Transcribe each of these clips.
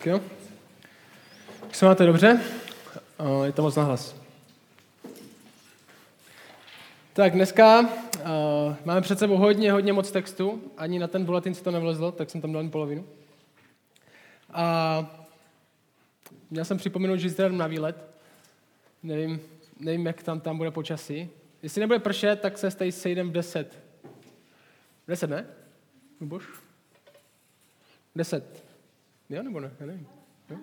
Tak jo. Jak se máte dobře? Je to moc nahlas. Tak dneska máme před sebou hodně, hodně moc textu. Ani na ten bulletin si to nevlezlo, tak jsem tam dal jen polovinu. A měl jsem připomenout, že jste na výlet. Nevím, nevím, jak tam, tam bude počasí. Jestli nebude pršet, tak se tady sejdem v 10. 10, ne? Luboš? 10. Jo, nebo ne? Já nevím. Jo?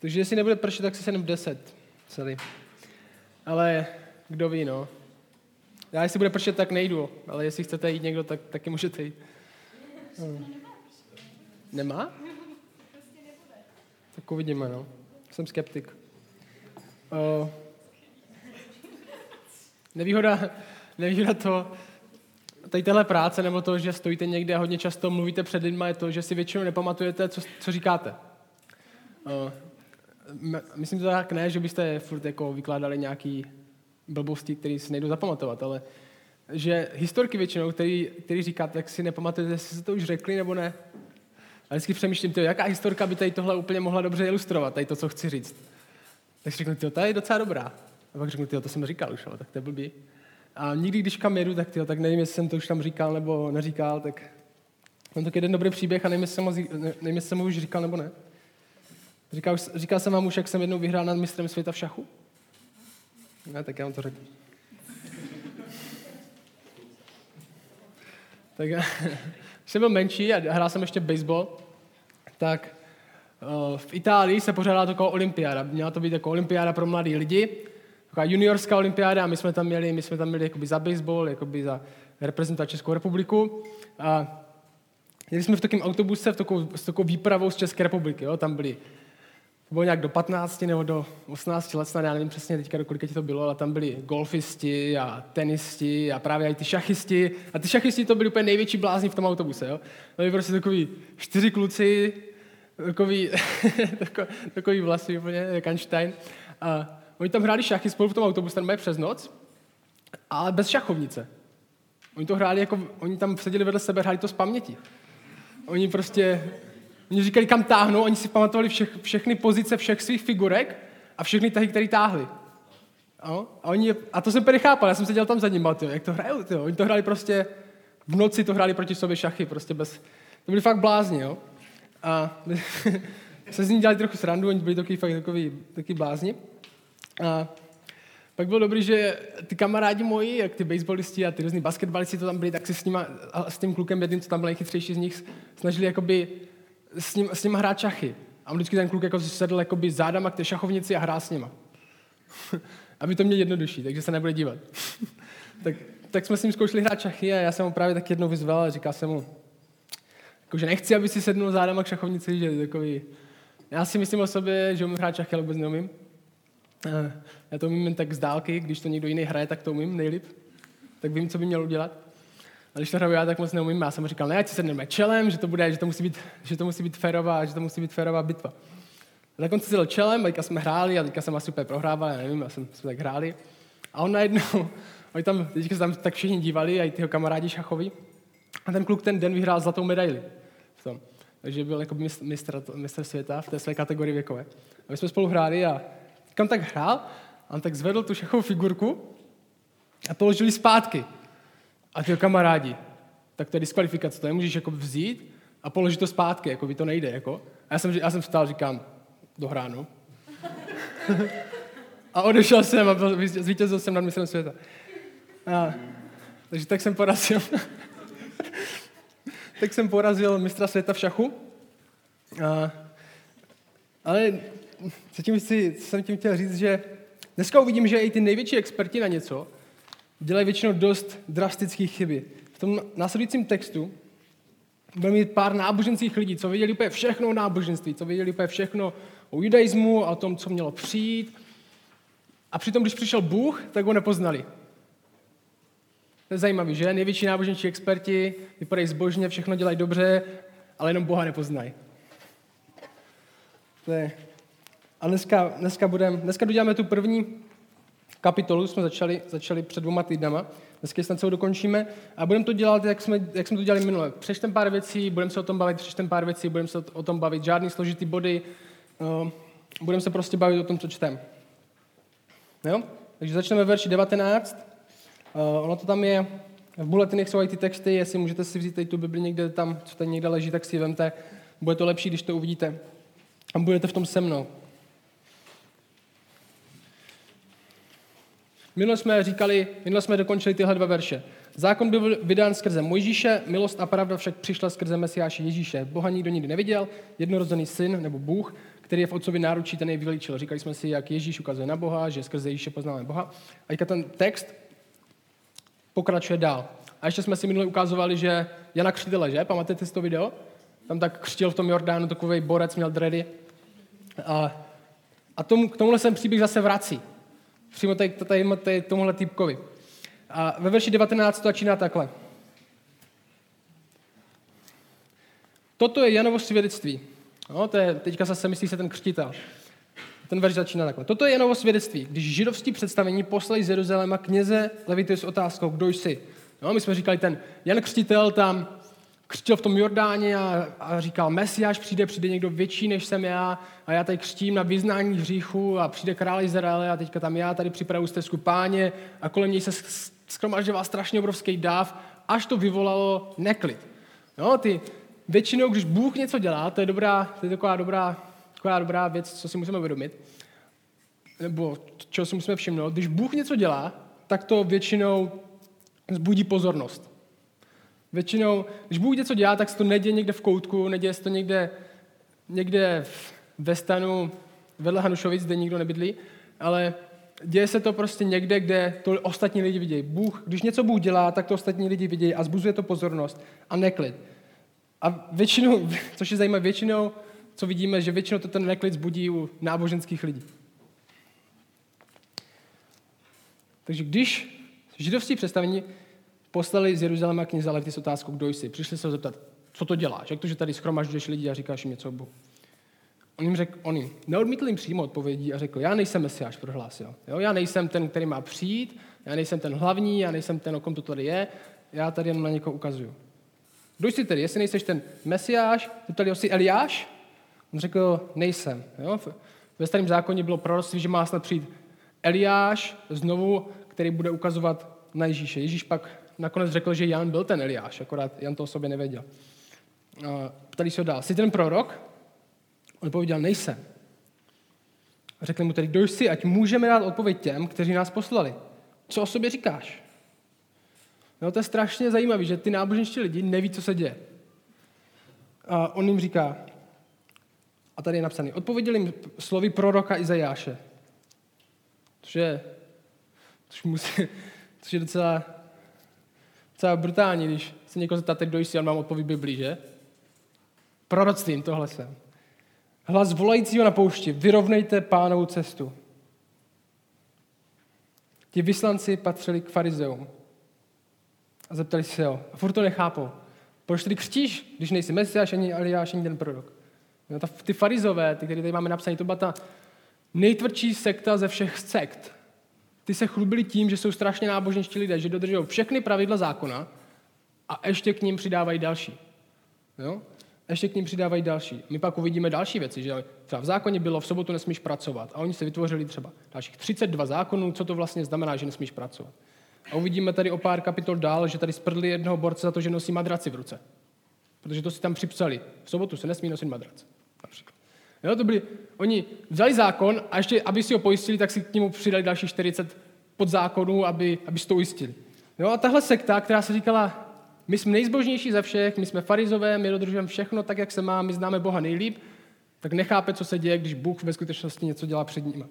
Takže jestli nebude pršet, tak se sejdem v 10 celý. Ale kdo ví, no. Já jestli bude pršet, tak nejdu, ale jestli chcete jít někdo, tak taky můžete jít. Hmm. Nemá? Tak uvidíme, no. Jsem skeptik. Uh, nevýhoda, nevýhoda to, tady téhle práce, nebo to, že stojíte někde a hodně často mluvíte před lidmi, je to, že si většinou nepamatujete, co, co říkáte. Uh, myslím to tak ne, že byste furt jako vykládali nějaký blbosti, které si nejdu zapamatovat, ale že historky většinou, který, který říkáte, tak si nepamatujete, jestli se to už řekli nebo ne. A vždycky přemýšlím, tyjo, jaká historka by tady tohle úplně mohla dobře ilustrovat, tady to, co chci říct. Tak si řeknu, tyjo, ta je docela dobrá. A pak řeknu, tyjo, to jsem říkal už, ale tak to je blbý. A nikdy, když kam jedu, tak, tyjo, tak nevím, jestli jsem to už tam říkal nebo neříkal, tak mám tak jeden dobrý příběh a nevím, jestli jsem ho, už říkal nebo ne. Říkal, říkal jsem vám už, jak jsem jednou vyhrál nad mistrem světa v šachu? Ne, tak já vám to řeknu. tak jsem byl menší a hrál jsem ještě baseball, tak uh, v Itálii se pořádala taková olympiáda. Měla to být jako olympiáda pro mladý lidi, taková juniorská olympiáda a my jsme tam měli, my jsme tam měli jakoby za baseball, jakoby za reprezentovat Českou republiku. A jeli jsme v takovém autobuse v takovou, s takovou výpravou z České republiky. Jo? Tam byli to bylo nějak do 15 nebo do 18 let, snad já nevím přesně teďka, do kolika to bylo, ale tam byli golfisti a tenisti a právě i ty šachisti. A ty šachisti to byli úplně největší blázni v tom autobuse. Jo? To byli prostě takový čtyři kluci, takový, takový vlasy úplně, jak Einstein. A oni tam hráli šachy spolu v tom autobuse, tam přes noc, ale bez šachovnice. Oni to hráli jako, oni tam seděli vedle sebe, hráli to z paměti. Oni prostě Oni říkali, kam táhnou, oni si pamatovali všech, všechny pozice všech svých figurek a všechny tahy, které táhli. A, oni, a to jsem úplně chápal, já jsem seděl tam za nimi, tyjo, jak to hrajou, tyjo. Oni to hráli prostě, v noci to hráli proti sobě šachy, prostě bez, to byli fakt blázni, jo. A se z ní dělali trochu srandu, oni byli takový, fakt takový, takový blázni. A pak bylo dobrý, že ty kamarádi moji, jak ty baseballisti a ty různí basketbalisti to tam byli, tak se s, nima, a s tím klukem jedním, co tam byl nejchytřejší z nich, snažili jakoby s ním, s ním hrát šachy. A on vždycky ten kluk jako sedl jakoby zádama k té šachovnici a hrál s nima. Aby to měl jednodušší, takže se nebude dívat. tak, tak jsme s ním zkoušeli hrát šachy a já jsem mu právě tak jednou vyzval a říkal jsem mu, jako, že nechci, aby si sednul zádama k šachovnici, že takový... Já si myslím o sobě, že umím hrát šachy, ale vůbec neumím. Já to umím jen tak z dálky, když to někdo jiný hraje, tak to umím nejlíp. Tak vím, co by měl udělat. A když to hraju já, tak moc neumím. Já jsem říkal, ne, ať si sedneme čelem, že to, bude, že to musí být, že to musí být férová, že to musí být férová bitva. A na konci sedl čelem, a teďka jsme hráli, a teďka jsem asi úplně prohrával, já nevím, já jsem, jsme tak hráli. A on najednou, oni tam, teďka se tam tak všichni dívali, a i tyho kamarádi šachovi. A ten kluk ten den vyhrál zlatou medaili. V tom. Takže byl jako mistr, mistr světa v té své kategorii věkové. A my jsme spolu hráli a kam tak hrál, on tak zvedl tu šachovou figurku a položili zpátky. A ty kamarádi, tak to je diskvalifikace, to nemůžeš jako vzít a položit to zpátky, jako by to nejde. Jako. A já jsem, já jsem vstal, říkám, dohránu. a odešel jsem a zvítězil jsem nad mistrem světa. A, takže tak jsem porazil. tak jsem porazil mistra světa v šachu. A, ale co tím chci, jsem tím chtěl říct, že dneska uvidím, že i ty největší experti na něco dělají většinou dost drastické chyby. V tom následujícím textu budeme mít pár náboženských lidí, co věděli úplně všechno o náboženství, co věděli úplně všechno o judaismu a o tom, co mělo přijít. A přitom, když přišel Bůh, tak ho nepoznali. To je zajímavé, že? Největší náboženští experti vypadají zbožně, všechno dělají dobře, ale jenom Boha nepoznají. To je... A dneska, dneska, budem, dneska doděláme tu první kapitolu jsme začali, začali před dvěma týdnama. Dneska snad celou dokončíme a budeme to dělat, jak jsme, jak jsme to dělali minule. Přečtem pár věcí, budeme se o tom bavit, přečtem pár věcí, budeme se o tom bavit, žádný složitý body, uh, budeme se prostě bavit o tom, co čtem. Jo? Takže začneme verši 19. Uh, ono to tam je, v bulletinech jsou i ty texty, jestli můžete si vzít tu Bibli někde tam, co tady někde leží, tak si ji vemte. Bude to lepší, když to uvidíte. A budete v tom se mnou. Minule jsme říkali, minule jsme dokončili tyhle dva verše. Zákon byl vydán skrze Mojžíše, milost a pravda však přišla skrze Mesiáše Ježíše. Boha nikdo nikdy neviděl, jednorozený syn nebo Bůh, který je v otcovi náručí, ten jej vyveličil. Říkali jsme si, jak Ježíš ukazuje na Boha, že skrze Ježíše poznáme Boha. A teďka ten text pokračuje dál. A ještě jsme si minule ukazovali, že Jana Křtitele, že? Pamatujete si to video? Tam tak křtil v tom Jordánu, takový borec, měl dredy. A, a tomu, k tomuhle jsem příběh zase vrací. Přímo tady, tady, tady tomuhle týpkovi. A ve verši 19 to začíná takhle. Toto je Janovo svědectví. No, to je, teďka zase myslí se ten křtitel. Ten verš začíná takhle. Toto je Janovo svědectví. Když židovští představení poslali z Jeruzaléma kněze Levity s otázkou, kdo jsi. No, my jsme říkali, ten Jan Křtitel tam křtil v tom Jordáně a, a říkal, Mesiáš přijde, přijde někdo větší než jsem já a já tady křtím na vyznání hříchu a přijde král Izraele a teďka tam já tady připravu stezku páně a kolem něj se skromažďoval strašně obrovský dáv, až to vyvolalo neklid. No, ty, většinou, když Bůh něco dělá, to je, dobrá, to je taková dobrá, taková dobrá věc, co si musíme uvědomit, nebo čeho si musíme všimnout. Když Bůh něco dělá, tak to většinou zbudí pozornost. Většinou, když Bůh něco dělá, tak se to neděje někde v koutku, neděje se to někde, někde ve stanu vedle Hanušovic, kde nikdo nebydlí, ale děje se to prostě někde, kde to ostatní lidi vidějí. Bůh, když něco Bůh dělá, tak to ostatní lidi vidějí a zbuzuje to pozornost a neklid. A většinou, což je zajímavé, většinou, co vidíme, že většinou to ten neklid zbudí u náboženských lidí. Takže když židovští představení poslali z Jeruzaléma knize Levty s otázkou, kdo jsi. Přišli se ho zeptat, co to děláš, jak to, že tady schromažďuješ lidi a říkáš jim něco o Bohu. On jim řekl, on jim neodmítl jim přímo odpovědí a řekl, já nejsem Mesiáš, prohlásil. Jo, já nejsem ten, který má přijít, já nejsem ten hlavní, já nejsem ten, o kom to tady je, já tady jen na někoho ukazuju. Kdo jsi tedy? Jestli nejseš ten Mesiáš, zeptali ho, jsi Eliáš? On řekl, nejsem. Jo? Ve starém zákoně bylo proroctví, že má snad přijít Eliáš znovu, který bude ukazovat na Ježíše. Ježíš pak nakonec řekl, že Jan byl ten Eliáš, akorát Jan to o sobě nevěděl. Ptali se ho dál, jsi ten prorok? On pověděl, nejsem. Řekli mu tedy, kdo jsi, ať můžeme dát odpověď těm, kteří nás poslali. Co o sobě říkáš? No to je strašně zajímavé, že ty náboženští lidi neví, co se děje. A on jim říká, a tady je napsaný, odpověděl jim slovy proroka Izajáše. Což je, což, musí, což je docela docela brutální, když se někoho zeptáte, kdo jsi, on vám odpoví Biblii, že? Proroctvím tohle jsem. Hlas volajícího na poušti, vyrovnejte pánovou cestu. Ti vyslanci patřili k farizeům a zeptali se ho. A furt to nechápou. Proč tedy křtíš, když nejsi Mesiáš, ani Eliáš, ani ten prorok? No, ta, ty farizové, ty, které tady máme napsané, to byla ta nejtvrdší sekta ze všech sekt ty se chlubili tím, že jsou strašně náboženští lidé, že dodržují všechny pravidla zákona a ještě k ním přidávají další. Jo? Ještě k ním přidávají další. My pak uvidíme další věci, že třeba v zákoně bylo, v sobotu nesmíš pracovat a oni se vytvořili třeba dalších 32 zákonů, co to vlastně znamená, že nesmíš pracovat. A uvidíme tady o pár kapitol dál, že tady sprdli jednoho borce za to, že nosí madraci v ruce. Protože to si tam připsali. V sobotu se nesmí nosit madrac. Jo, to byli, oni vzali zákon a ještě, aby si ho pojistili, tak si k němu přidali další 40 podzákonů, aby, aby si to ujistili. Jo, a tahle sekta, která se říkala, my jsme nejzbožnější ze všech, my jsme farizové, my dodržujeme všechno tak, jak se má, my známe Boha nejlíp, tak nechápe, co se děje, když Bůh ve skutečnosti něco dělá před ním.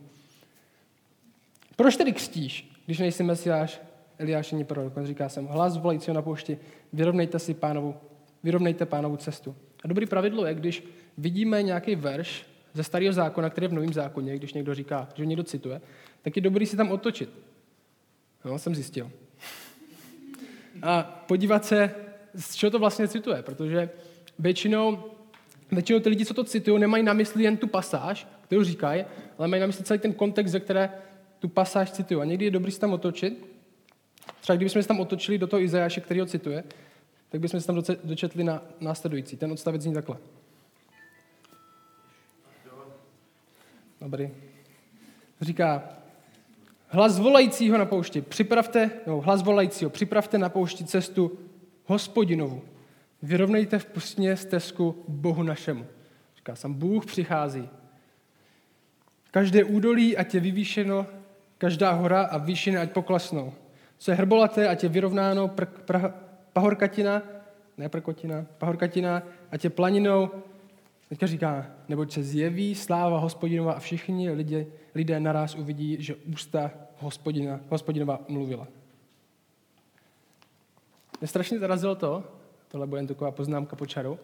Proč tedy křtíš, když nejsi Mesiáš, Eliáš ani prorok? On říká jsem, hlas volajícího na poušti, vyrovnejte si pánovu, vyrovnejte pánovu cestu. A dobrý pravidlo je, když vidíme nějaký verš ze starého zákona, který je v novém zákoně, když někdo říká, že někdo cituje, tak je dobrý si tam otočit. No, jsem zjistil. A podívat se, z čeho to vlastně cituje, protože většinou, většinou ty lidi, co to citují, nemají na mysli jen tu pasáž, kterou říkají, ale mají na mysli celý ten kontext, ze které tu pasáž cituju. A někdy je dobrý se tam otočit. Třeba kdybychom se tam otočili do toho Izajáše, který ho cituje, tak bychom se tam dočetli na následující. Ten odstavec zní takhle. Dobrý. Říká, hlas volajícího na poušti, připravte, no, hlas volajícího, připravte na poušti cestu hospodinovu. Vyrovnejte v pustně stezku Bohu našemu. Říká, sam Bůh přichází. Každé údolí, ať je vyvýšeno, každá hora a výšiny, ať poklasnou. Co je hrbolaté, ať je vyrovnáno, pr- pr- pahorkatina, ne prkotina, pahorkatina, ať je planinou. Teďka říká, neboť se zjeví sláva hospodinova a všichni lidé, lidé naraz uvidí, že ústa hospodina, hospodinova mluvila. Mě strašně zarazilo to, tohle bude jen taková poznámka po čaru,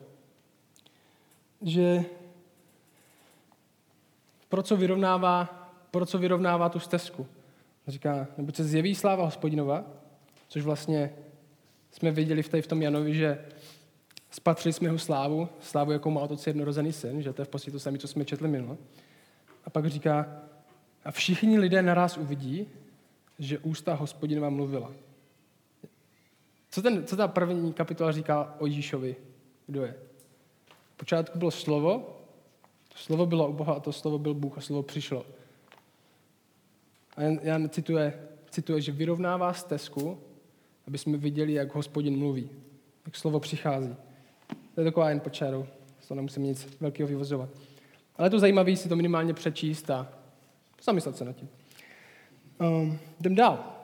že pro co vyrovnává, pro co vyrovnává tu stezku. Říká, nebo se zjeví sláva hospodinova, což vlastně jsme viděli v, v tom Janovi, že spatřili jsme jeho slávu, slávu, jakou má otec jednorozený syn, že to je v podstatě to samé, co jsme četli minule. A pak říká, a všichni lidé naraz uvidí, že ústa hospodinova mluvila. Co, ten, co ta první kapitola říká o Ježíšovi? Kdo je? V počátku bylo slovo, to slovo bylo u Boha a to slovo byl Bůh a slovo přišlo. A Jan cituje, cituje, že vyrovnává stezku, aby jsme viděli, jak hospodin mluví, jak slovo přichází. To je taková jen počáru, z toho nemusím nic velkého vyvozovat. Ale je to zajímavé si to minimálně přečíst a zamyslet se nad tím. Um, jdem dál.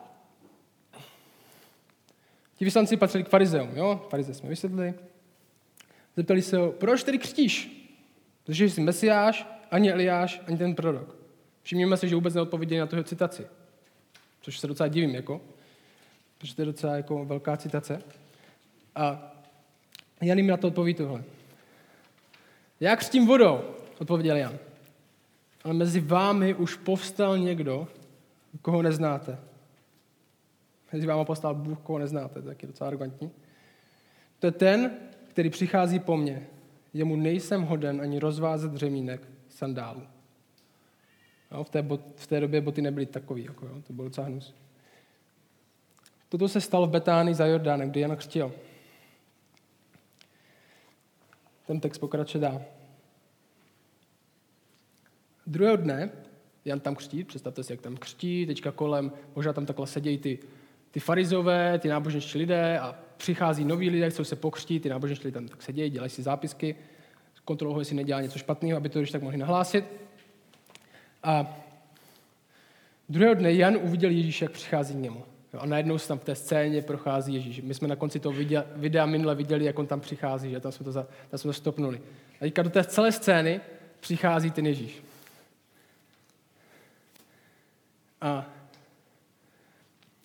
Ti vyslanci patřili k farizeům, jo? Farize jsme vysvětlili. Zeptali se ho, proč tedy křtíš? Protože jsi Mesiáš, ani Eliáš, ani ten prorok. Všimněme si, že vůbec neodpověděli na tuhle citaci. Což se docela divím, jako. Protože to je docela jako velká citace. A Jan jim na to odpoví tohle. Já křtím vodou, odpověděl Jan. Ale mezi vámi už povstal někdo, koho neznáte. Mezi vámi postal Bůh, koho neznáte. To je docela arrogantní. To je ten, který přichází po mně. Jemu nejsem hoden ani rozvázet řemínek sandálu. No, v, té bot, v té době boty nebyly takový, jako, jo, to bylo docela hnus. Toto se stalo v Betánii za Jordánem, kde Jan křtil. Ten text pokračuje dál. Druhého dne Jan tam křtí, představte si, jak tam křtí, teďka kolem, možná tam takhle sedějí ty, ty farizové, ty náboženští lidé a přichází noví lidé, chcou se pokřtít, ty náboženští lidé tam tak sedějí, dělají si zápisky, kontrolují, jestli nedělá něco špatného, aby to když tak mohli nahlásit. A druhého dne Jan uviděl Ježíše, jak přichází k němu. A najednou se tam v té scéně prochází Ježíš. My jsme na konci toho videa, videa minule viděli, jak on tam přichází, že tam jsme to, za, tam jsme to stopnuli. A teďka do té celé scény přichází ten Ježíš. A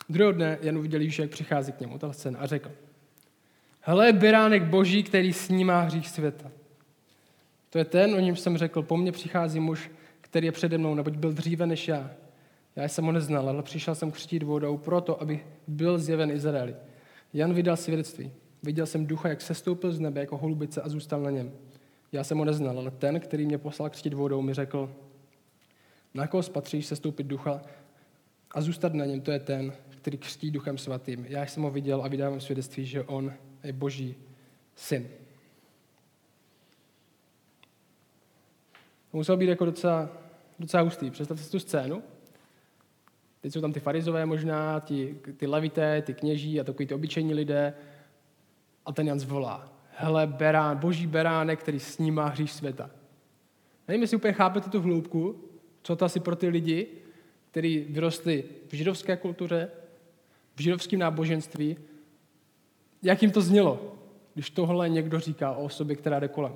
druhého dne Jan uviděl Ježíše, jak přichází k němu, ta scéna, a řekl, hele, beránek boží, který snímá hřích světa. To je ten, o něm jsem řekl, po mně přichází muž, který je přede mnou, neboť byl dříve než já. Já jsem ho neznal, ale přišel jsem křtít vodou proto, aby byl zjeven Izraeli. Jan vydal svědectví. Viděl jsem ducha, jak sestoupil z nebe jako holubice a zůstal na něm. Já jsem ho neznal, ale ten, který mě poslal křtít vodou, mi řekl, na koho spatříš sestoupit ducha a zůstat na něm, to je ten, který křtí duchem svatým. Já jsem ho viděl a vydávám svědectví, že on je boží syn. To muselo být jako docela, docela hustý. Představte si tu scénu. Teď jsou tam ty farizové možná, ty, ty levité, ty kněží a takový ty obyčejní lidé. A ten Jan zvolá. Hele, berán, boží beránek, který snímá hříš světa. Nevím, jestli úplně chápete tu hloubku, co to asi pro ty lidi, kteří vyrostli v židovské kultuře, v židovském náboženství, jak jim to znělo, když tohle někdo říká o osobě, která jde kolem.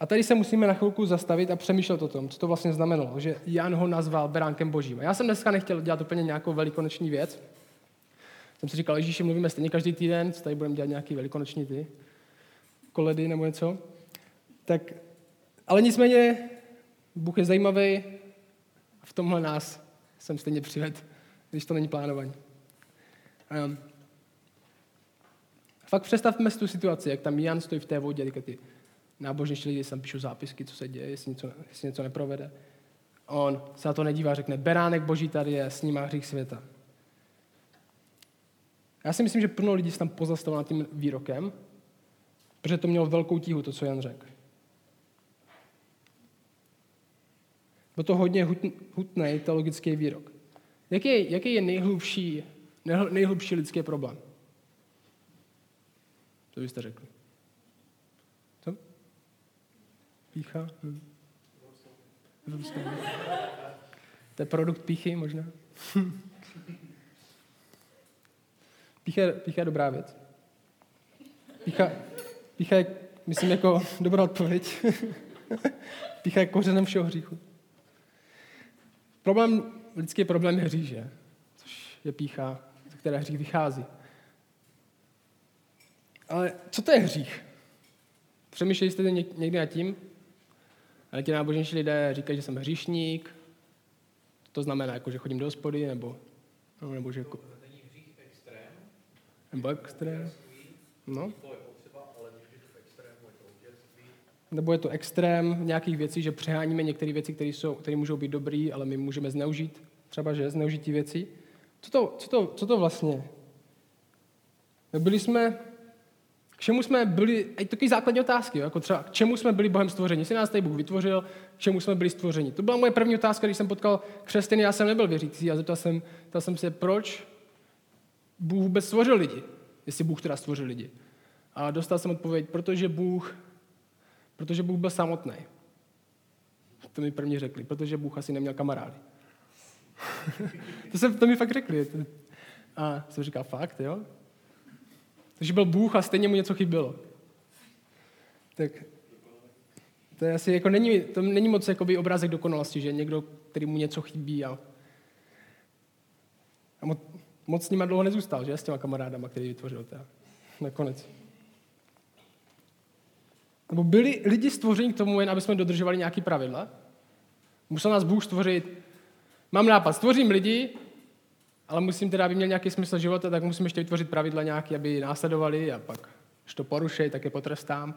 A tady se musíme na chvilku zastavit a přemýšlet o tom, co to vlastně znamenalo, že Jan ho nazval beránkem božím. A já jsem dneska nechtěl dělat úplně nějakou velikonoční věc. Jsem si říkal, Ježíši, mluvíme stejně každý týden, co tady budeme dělat nějaký velikonoční ty koledy nebo něco. Tak, ale nicméně Bůh je zajímavý a v tomhle nás jsem stejně přived, když to není plánování. Um, fakt představme si tu situaci, jak tam Jan stojí v té vodě, ty náboženští lidi tam píšou zápisky, co se děje, jestli něco, jestli něco neprovede. On se na to nedívá, řekne, beránek boží tady je, snímá hřích světa. Já si myslím, že plno lidí se tam pozastavilo nad tím výrokem, protože to mělo velkou tíhu, to, co Jan řekl. Byl to hodně hutný teologický výrok. Jaký, jaký je nejhlubší, nejhlubší lidský problém? Co byste řekli? Co? Pícha? Hm. To je produkt píchy možná? pícha, pícha je dobrá věc. Pícha, pícha je, myslím, jako dobrá odpověď. pícha je kořenem všeho hříchu. Problém, lidský problém je hřích, že? Což je pícha, ze které hřích vychází. Ale co to je hřích? Přemýšleli jste někdy nad tím? Ale ti náboženští lidé říkají, že jsem hříšník, to znamená, jako, že chodím do hospody, nebo, nebo, nebo že... Jako... Nebo extrém. No. Nebo je to extrém nějakých věcí, že přeháníme některé věci, které, jsou, které můžou být dobré, ale my můžeme zneužít, třeba že zneužití věcí. Co to, co to, co to vlastně Byli jsme k čemu jsme byli, i takový základní otázky, jo, jako třeba k čemu jsme byli Bohem stvořeni, jestli nás tady Bůh vytvořil, k čemu jsme byli stvořeni. To byla moje první otázka, když jsem potkal křesťany, já jsem nebyl věřící a zeptal jsem, zeptal jsem se, proč Bůh vůbec stvořil lidi, jestli Bůh teda stvořil lidi. A dostal jsem odpověď, protože Bůh, protože Bůh byl samotný. To mi první řekli, protože Bůh asi neměl kamarády. to, se, to mi fakt řekli. A jsem říkal, fakt, jo? Takže byl Bůh a stejně mu něco chybělo. Tak to je asi, jako není, to není moc jakoby obrázek dokonalosti, že někdo, který mu něco chybí a, a moc, moc s nima dlouho nezůstal, že? S těma kamarádama, který vytvořil teda. Nakonec. Nebo byli lidi stvoření k tomu, jen aby jsme dodržovali nějaké pravidla? Musel nás Bůh stvořit. Mám nápad, stvořím lidi, ale musím teda, aby měl nějaký smysl života, tak musím ještě vytvořit pravidla nějaké, aby následovali a pak, když to porušej, tak je potrestám.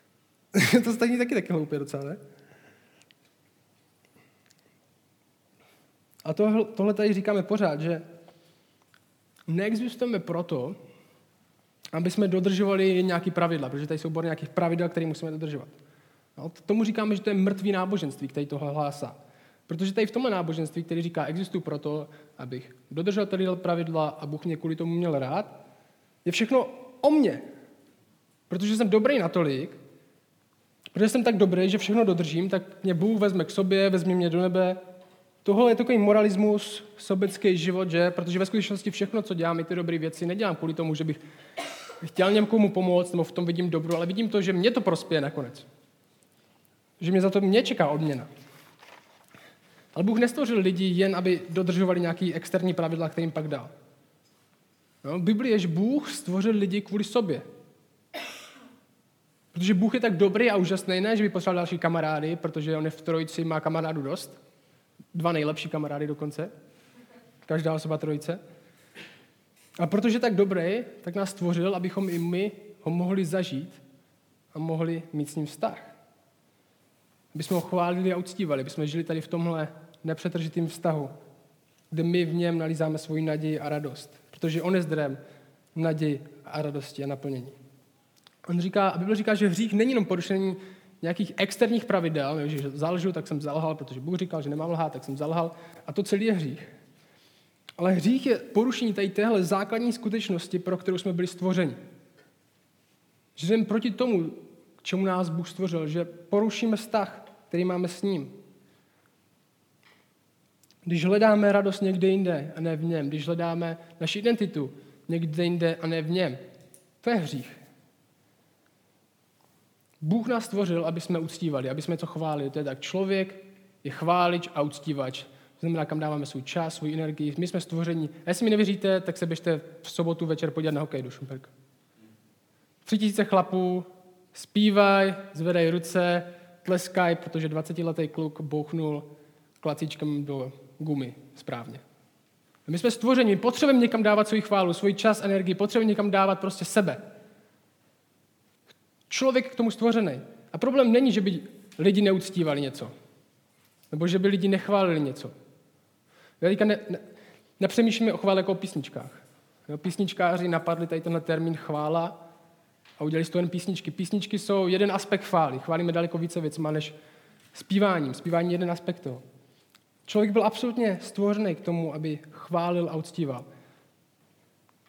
to stejně taky taky hloupě docela, ne? A tohle, tohle tady říkáme pořád, že neexistujeme proto, aby jsme dodržovali nějaké pravidla, protože tady jsou bory nějakých pravidel, které musíme dodržovat. No, tomu říkáme, že to je mrtvý náboženství, který tohle hlásá. Protože tady v tomhle náboženství, který říká, existuji proto, abych dodržel tady pravidla a Bůh mě kvůli tomu měl rád, je všechno o mně. Protože jsem dobrý natolik, protože jsem tak dobrý, že všechno dodržím, tak mě Bůh vezme k sobě, vezme mě do nebe. Tohle je takový moralismus, sobecký život, že? Protože ve skutečnosti všechno, co dělám, i ty dobré věci, nedělám kvůli tomu, že bych chtěl někomu pomoct, nebo v tom vidím dobro, ale vidím to, že mě to prospěje nakonec. Že mě za to mě čeká odměna. Ale Bůh nestvořil lidi jen, aby dodržovali nějaký externí pravidla, kterým pak dal. No, Bibli je, že Bůh stvořil lidi kvůli sobě. Protože Bůh je tak dobrý a úžasný, ne, že by poslal další kamarády, protože on je v trojici, má kamarádů dost. Dva nejlepší kamarády dokonce. Každá osoba trojice. A protože je tak dobrý, tak nás stvořil, abychom i my ho mohli zažít a mohli mít s ním vztah. Aby jsme ho chválili a uctívali, aby jsme žili tady v tomhle nepřetržitým vztahu, kde my v něm nalízáme svoji naději a radost. Protože on je zdrojem naději a radosti a naplnění. On říká, a Bible říká, že hřích není jenom porušení nějakých externích pravidel, že zalžu, tak jsem zalhal, protože Bůh říkal, že nemám lhát, tak jsem zalhal. A to celý je hřích. Ale hřích je porušení tady téhle základní skutečnosti, pro kterou jsme byli stvořeni. Že jdeme proti tomu, k čemu nás Bůh stvořil, že porušíme vztah, který máme s ním. Když hledáme radost někde jinde a ne v něm, když hledáme naši identitu někde jinde a ne v něm, to je hřích. Bůh nás stvořil, aby jsme uctívali, aby jsme to chválili. To je tak, člověk je chválič a uctívač. To znamená, kam dáváme svůj čas, svou energii. My jsme stvoření. A jestli mi nevěříte, tak se běžte v sobotu večer podívat na hokej do Šumperka. Tři tisíce chlapů zpívaj, zvedají ruce, tleskají, protože 20-letý kluk bouchnul klacíčkem do gumy správně. A my jsme stvořeni, my potřebujeme někam dávat svůj chválu, svůj čas, energii, potřebujeme někam dávat prostě sebe. Člověk k tomu stvořený. A problém není, že by lidi neuctívali něco. Nebo že by lidi nechválili něco. Já teďka ne, ne, nepřemýšlíme o chvále jako o písničkách. Jo, písničkáři napadli tady tenhle termín chvála a udělali z toho jen písničky. Písničky jsou jeden aspekt chvály. Chválíme daleko více věcma než zpíváním. Zpívání je jeden aspekt toho. Člověk byl absolutně stvořený k tomu, aby chválil a uctíval.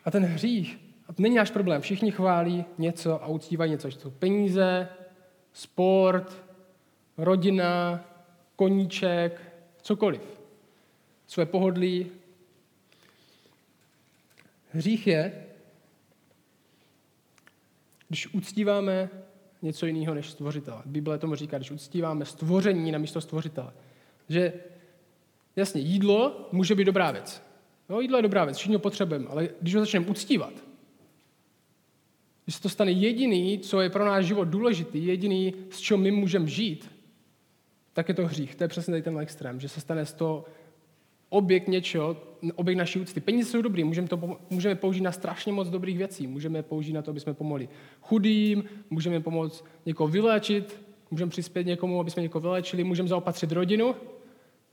A ten hřích, není náš problém, všichni chválí něco a uctívají něco. Jsou peníze, sport, rodina, koníček, cokoliv. Své pohodlí. Hřích je, když uctíváme něco jiného než stvořitele. Bible tomu říká, když uctíváme stvoření na místo stvořitele. Že jasně, jídlo může být dobrá věc. No, jídlo je dobrá věc, všichni ho potřebujeme, ale když ho začneme uctívat, když se to stane jediný, co je pro náš život důležitý, jediný, z čeho my můžeme žít, tak je to hřích. To je přesně tady ten extrém, že se stane z toho objekt něčeho, objekt naší úcty. Peníze jsou dobrý, můžeme, to, můžeme použít na strašně moc dobrých věcí. Můžeme použít na to, aby jsme pomohli chudým, můžeme pomoct někoho vyléčit, můžeme přispět někomu, aby jsme někoho vylečili, můžeme zaopatřit rodinu.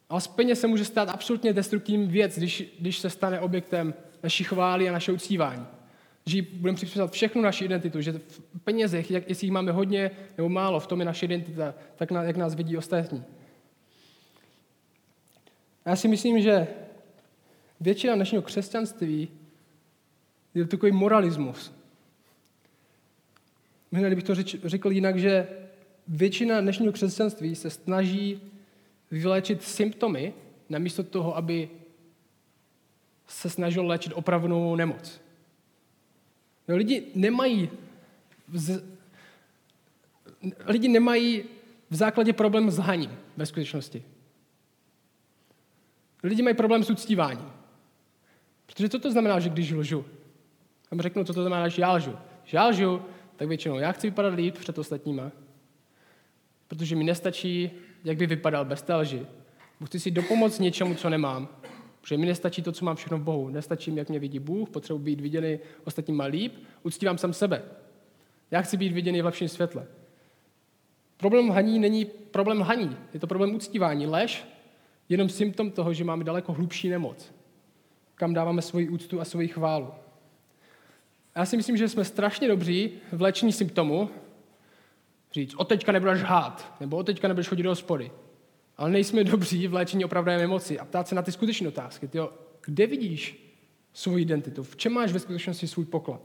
Ale z peněz se může stát absolutně destruktivní věc, když, když se stane objektem naší chvály a naše uctívání. Že budeme připisovat všechnu naši identitu, že v penězech, jak, jestli jich máme hodně nebo málo, v tom je naše identita, tak na, jak nás vidí ostatní. Já si myslím, že většina dnešního křesťanství je takový moralismus. Možná, kdybych to řekl jinak, že většina dnešního křesťanství se snaží vyléčit symptomy, namísto toho, aby se snažil léčit opravnou nemoc. No, lidi nemají vz... lidi nemají v základě problém s haním ve skutečnosti. Lidi mají problém s uctíváním. Protože co to znamená, že když lžu? Tam řeknu, co to znamená, že já lžu. Že já lžu, tak většinou já chci vypadat líp před ostatníma. Protože mi nestačí, jak by vypadal bez té lži. Chci si dopomoct něčemu, co nemám. Protože mi nestačí to, co mám všechno v Bohu. Nestačí mi, jak mě vidí Bůh, potřebuji být viděný ostatníma líp, uctívám sám sebe. Já chci být viděný v lepším světle. Problém haní není problém haní, je to problém uctívání. Lež jenom symptom toho, že máme daleko hlubší nemoc, kam dáváme svoji úctu a svoji chválu. Já si myslím, že jsme strašně dobří v léčení symptomu, říct, od teďka nebudeš hát, nebo od teďka nebudeš chodit do hospody. Ale nejsme dobří v léčení opravdové nemoci a ptát se na ty skutečné otázky. Tyjo, kde vidíš svou identitu? V čem máš ve skutečnosti svůj poklad?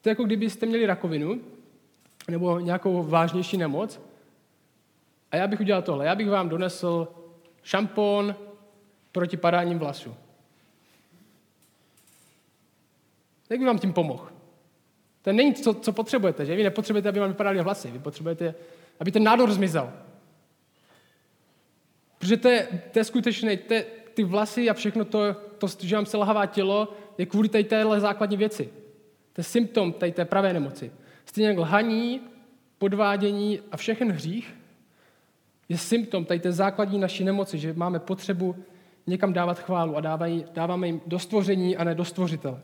To je jako kdybyste měli rakovinu nebo nějakou vážnější nemoc a já bych udělal tohle. Já bych vám donesl šampon proti padáním vlasu. Jak by vám tím pomohl? To není to, co potřebujete, že? Vy nepotřebujete, aby vám vypadaly vlasy. Vy potřebujete, aby ten nádor zmizel. Protože to je, to je skutečné, to je, ty vlasy a všechno to, to, že vám selhává tělo, je kvůli tady téhle základní věci. To je symptom tady té pravé nemoci. Stejně jak lhaní, podvádění a všechen hřích je symptom tady té základní naší nemoci, že máme potřebu někam dávat chválu a dávají, dáváme jim dostvoření a ne dostvořitele.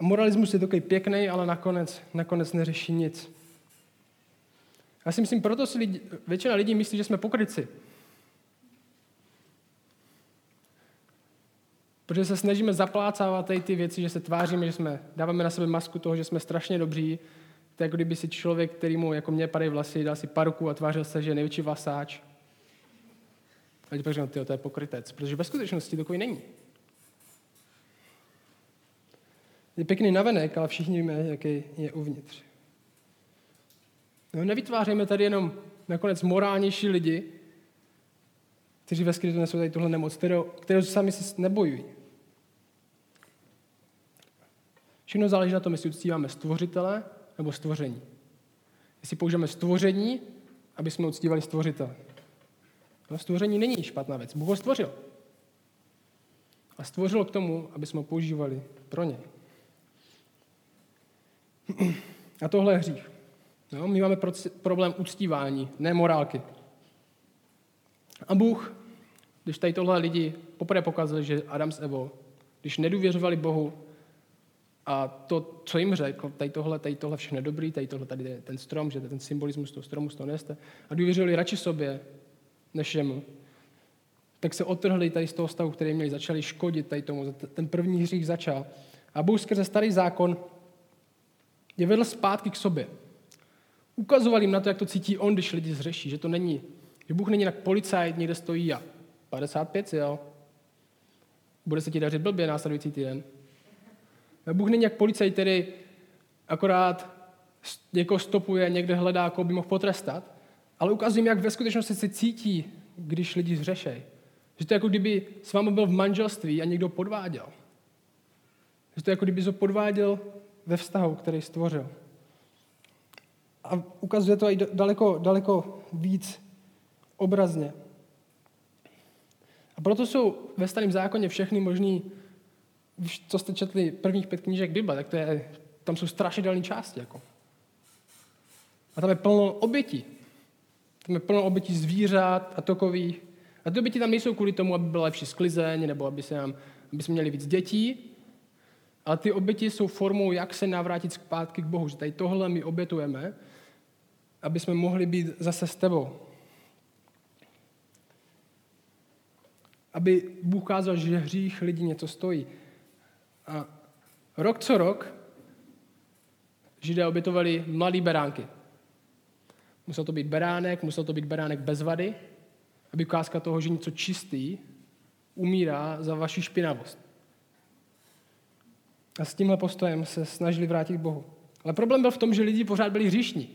A moralismus je takový pěkný, ale nakonec, nakonec neřeší nic. Já si myslím, proto si lidi, většina lidí myslí, že jsme pokryci. Protože se snažíme zaplácávat tady ty věci, že se tváříme, že jsme, dáváme na sebe masku toho, že jsme strašně dobří. To je jako kdyby si člověk, který mu jako mě padají vlasy, dal si paruku a tvářil se, že je největší vlasáč. A teď pak říkám, to je pokrytec, protože ve skutečnosti takový není. Je pěkný navenek, ale všichni víme, jaký je uvnitř. No, nevytvářejme tady jenom nakonec morálnější lidi, kteří ve skrytu nesou tady tuhle nemoc, kterou, kterou sami si nebojují. Všechno záleží na tom, jestli uctíváme stvořitele nebo stvoření. Jestli použijeme stvoření, aby jsme uctívali stvořitele. No, stvoření není špatná věc. Bůh ho stvořil. A stvořil k tomu, aby jsme ho používali pro něj. A tohle je hřích. No, my máme problém uctívání, ne morálky. A Bůh, když tady tohle lidi poprvé pokazali, že Adam s Evo, když nedůvěřovali Bohu, a to, co jim řekl, tady tohle, tady tohle všechno dobrý, tady tohle, tady ten strom, že ten symbolismus toho stromu z toho neste, a důvěřili radši sobě, než jemu, tak se otrhli tady z toho stavu, který měli, začali škodit tady tomu. Ten první hřích začal. A Bůh skrze starý zákon je vedl zpátky k sobě. Ukazoval jim na to, jak to cítí on, když lidi zřeší, že to není, že Bůh není jak policajt, někde stojí a 55, jo. Bude se ti dařit blbě následující týden. Bůh není jak policajt, který akorát někoho stopuje, někde hledá, koho by mohl potrestat, ale ukazuje jak ve skutečnosti se cítí, když lidi zřešej. Že to je jako kdyby s vámi byl v manželství a někdo podváděl. Že to je jako kdyby ho podváděl ve vztahu, který stvořil. A ukazuje to i daleko, daleko víc obrazně. A proto jsou ve starém zákoně všechny možný, co jste četli prvních pět knížek Bible, tak to je, tam jsou strašidelné části. Jako. A tam je plno obětí. Tam je plno obětí zvířat a takových. A ty oběti tam nejsou kvůli tomu, aby byla lepší sklizeň, nebo aby, se nám, aby jsme měli víc dětí, ale ty oběti jsou formou, jak se navrátit zpátky k Bohu. Že tady tohle my obětujeme, aby jsme mohli být zase s tebou. Aby Bůh ukázal, že hřích lidí něco stojí. A rok co rok Židé obětovali mladý beránky. Musel to být beránek, musel to být beránek bez vady, aby ukázka toho, že něco čistý umírá za vaši špinavost. A s tímhle postojem se snažili vrátit k Bohu. Ale problém byl v tom, že lidi pořád byli hříšní.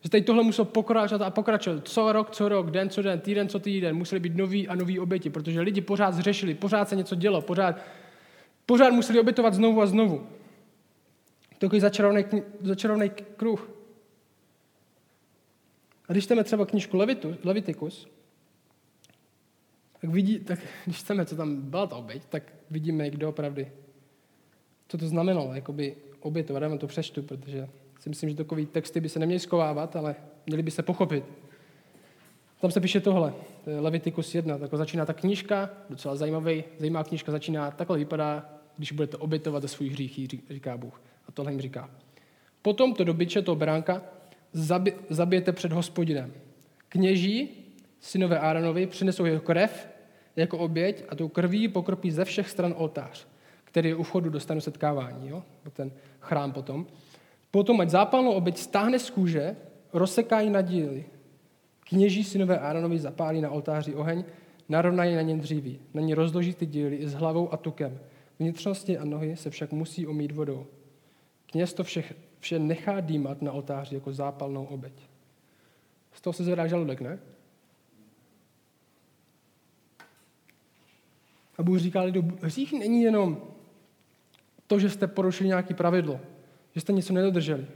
Že tady tohle muselo pokračovat a pokračovat. Co rok, co rok, den co den, týden co týden. Museli být noví a noví oběti, protože lidi pořád zřešili, pořád se něco dělo, pořád, pořád museli obětovat znovu a znovu. Takový začarovný kruh. A když čteme třeba knižku Levitu, Levitikus, tak, vidí, tak když chceme, co tam byla ta oběť, tak vidíme, kdo opravdu, co to znamenalo, jakoby obětovat. Já vám to přečtu, protože si myslím, že takové texty by se neměly schovávat, ale měly by se pochopit. Tam se píše tohle, to Levitikus 1, tak začíná ta knížka, docela zajímavý, zajímavá knížka začíná, takhle vypadá, když budete obětovat za svůj hřích, říká Bůh. A tohle jim říká. Potom to dobyče, toho beránka, zabi, zabijete před hospodinem. Kněží, synové Áronovi, přinesou jeho krev jako oběť a tou krví pokropí ze všech stran oltář, který u vchodu do stanu setkávání, jo? ten chrám potom. Potom, ať zápalnou oběť stáhne z kůže, rozsekají na díly. Kněží synové Áronovi zapálí na oltáři oheň, narovnají na něm dříví. Na ní rozloží ty díly i s hlavou a tukem. Vnitřnosti a nohy se však musí omít vodou. Kněz to všech, vše nechá dýmat na oltáři jako zápalnou oběť. Z toho se zvedá žaludek, ne? A Bůh říká lidu, hřích není jenom to, že jste porušili nějaké pravidlo, že jste něco nedodrželi.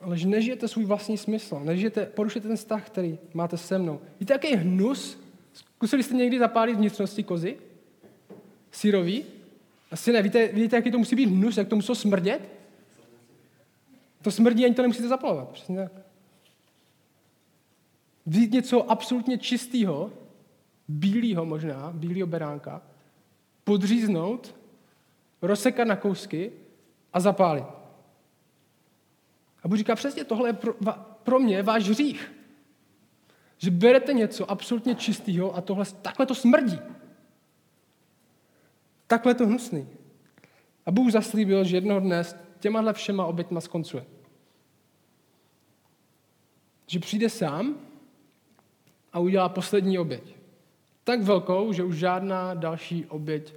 Ale že nežijete svůj vlastní smysl, nežijete, porušujete ten vztah, který máte se mnou. Víte, jaký hnus? Zkusili jste někdy zapálit vnitřnosti kozy? Syrový? Asi ne. Víte, víte, jaký to musí být hnus, jak to musí smrdět? To smrdí, ani to nemusíte zapalovat. Přesně tak. Vzít něco absolutně čistého, bílého možná, bílého beránka, podříznout, rozsekat na kousky a zapálit. A Bůh říká, přesně tohle je pro, pro mě váš hřích. Že berete něco absolutně čistého a tohle, takhle to smrdí. Takhle to hnusný. A Bůh zaslíbil, že jednoho dne s těmahle všema oběťma skoncuje. Že přijde sám a udělá poslední oběť. Tak velkou, že už žádná další oběť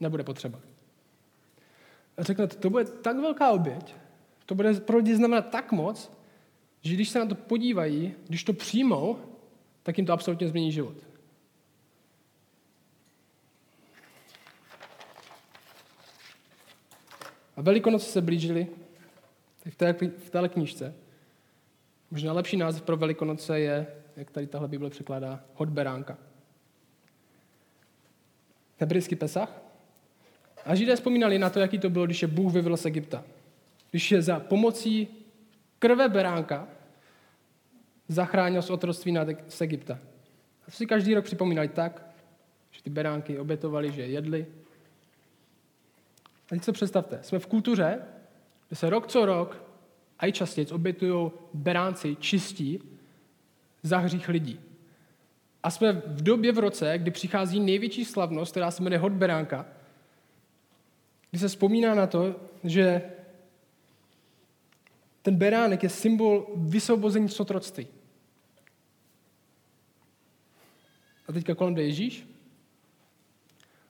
nebude potřeba. A řeknete, to bude tak velká oběť, to bude pro lidi znamenat tak moc, že když se na to podívají, když to přijmou, tak jim to absolutně změní život. A Velikonoce se blížily v, té, v téhle knížce. Možná lepší název pro Velikonoce je, jak tady tahle Bible překládá, hod beránka. Hebrejský Pesach. A Židé vzpomínali na to, jaký to bylo, když je Bůh vyvedl z Egypta. Když je za pomocí krve beránka zachránil z otroctví z Egypta. A to si každý rok připomínali tak, že ty beránky obětovali, že je jedli, teď se představte, jsme v kultuře, kde se rok co rok a i častěji obětují beránci čistí za hřích lidí. A jsme v době v roce, kdy přichází největší slavnost, která se jmenuje Hod Beránka, kdy se vzpomíná na to, že ten beránek je symbol vysvobození z otroctví. A teďka kolem jde Ježíš.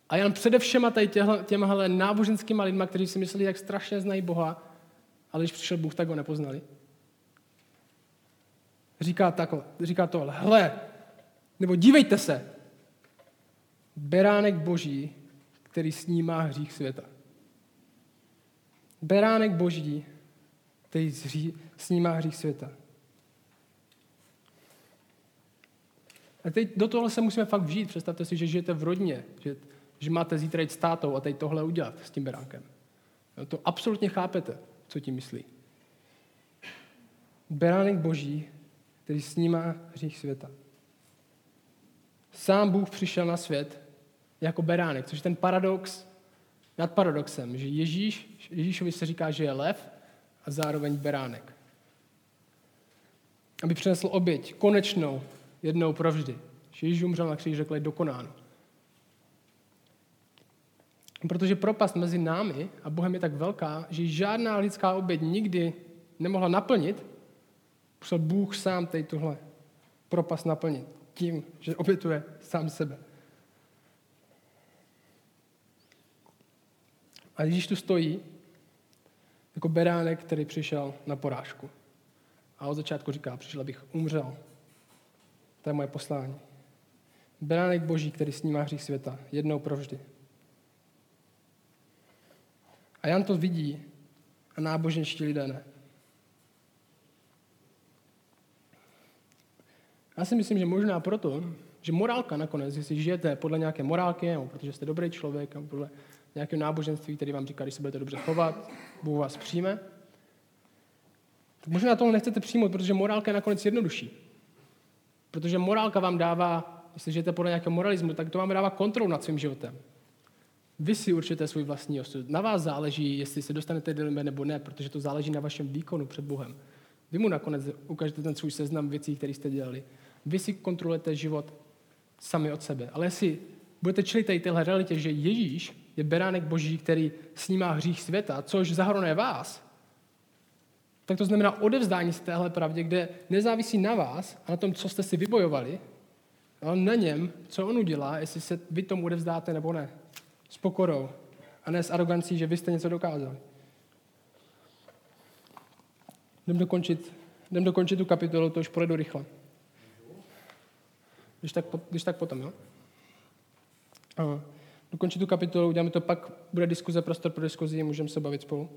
A jen především tady těmhle náboženskými lidma, kteří si mysleli, jak strašně znají Boha, ale když přišel Bůh, tak ho nepoznali. Říká, takhle, říká tohle, hle, nebo dívejte se, beránek boží, který snímá hřích světa. Beránek boží, který snímá hřích světa. A teď do tohle se musíme fakt vžít. Představte si, že žijete v rodině, že, že máte zítra jít s tátou a teď tohle udělat s tím beránkem. Jo, to absolutně chápete, co tím myslí. Beránek boží, který snímá hřích světa. Sám Bůh přišel na svět jako beránek, což je ten paradox nad paradoxem, že Ježíš, Ježíšovi se říká, že je lev a zároveň beránek. Aby přinesl oběť, konečnou, jednou provždy. Že Ježíš umřel na kříži, řekl, je dokonáno. Protože propast mezi námi a Bohem je tak velká, že žádná lidská oběť nikdy nemohla naplnit, musel Bůh sám tady tuhle propast naplnit tím, že obětuje sám sebe. A Ježíš tu stojí jako beránek, který přišel na porážku. A od začátku říká, přišel, abych umřel. To je moje poslání. Beránek boží, který snímá hřích světa, jednou provždy. A Jan to vidí a náboženští lidé ne. Já si myslím, že možná proto, že morálka nakonec, jestli žijete podle nějaké morálky, nebo protože jste dobrý člověk, nebo podle nějakého náboženství, který vám říká, když se budete dobře chovat, Bůh vás přijme, tak možná tohle nechcete přijmout, protože morálka je nakonec jednodušší. Protože morálka vám dává, jestli žijete podle nějakého moralismu, tak to vám dává kontrolu nad svým životem. Vy si určitě svůj vlastní osud. Na vás záleží, jestli se dostanete do nebo ne, protože to záleží na vašem výkonu před Bohem. Vy mu nakonec ukážete ten svůj seznam věcí, které jste dělali. Vy si kontrolujete život sami od sebe. Ale jestli budete čelit tady téhle realitě, že Ježíš je beránek boží, který snímá hřích světa, což zahrnuje vás, tak to znamená odevzdání se téhle pravdě, kde nezávisí na vás a na tom, co jste si vybojovali, ale na něm, co on udělá, jestli se vy tomu odevzdáte nebo ne. S pokorou. A ne s arogancí, že vy jste něco dokázali. Jdem dokončit, jdem dokončit tu kapitolu, to už půjde rychle. Když tak, když tak potom, jo? A dokončit tu kapitolu, uděláme to, pak bude diskuze, prostor pro diskuzi, můžeme se bavit spolu.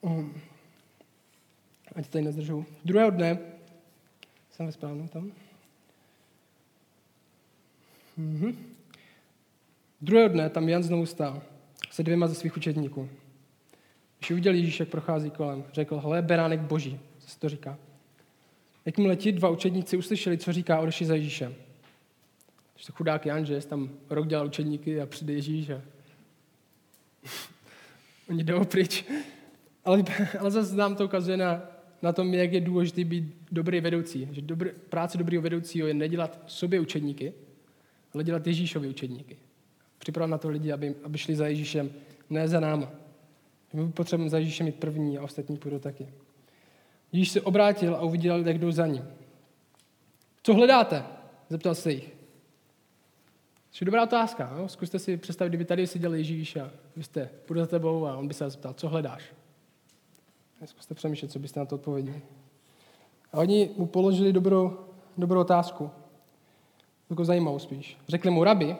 Um, ať tady nezdržu. Druhého dne, jsem ve správném tam. Mhm. Druhého dne tam Jan znovu stál se dvěma ze svých učedníků. Když uviděl Ježíš, jak prochází kolem, řekl, hele, beránek boží, co se to říká. Jakmile ti dva učedníci uslyšeli, co říká, odešli za Ježíšem. Když to chudák Jan, že tam rok dělal učedníky a přijde Ježíš a oni jdou pryč. Ale, ale zase nám to ukazuje na, na tom, jak je důležité být dobrý vedoucí. Že dobrý, práce dobrého vedoucího je nedělat sobě učedníky, ale dělat Ježíšovi učedníky. Připravit na to lidi, aby, aby šli za Ježíšem, ne za náma. My potřebujeme za Ježíšem mít první a ostatní půjdou taky. Ježíš se obrátil a uviděl, jak jdou za ním. Co hledáte? Zeptal se jich. To je dobrá otázka. No? Zkuste si představit, kdyby tady seděl Ježíš a vy jste půjde za tebou a on by se zeptal, co hledáš? Zkuste přemýšlet, co byste na to odpověděli. A oni mu položili dobrou, dobrou otázku. Takovou zajímavou spíš. Řekli mu, rabi,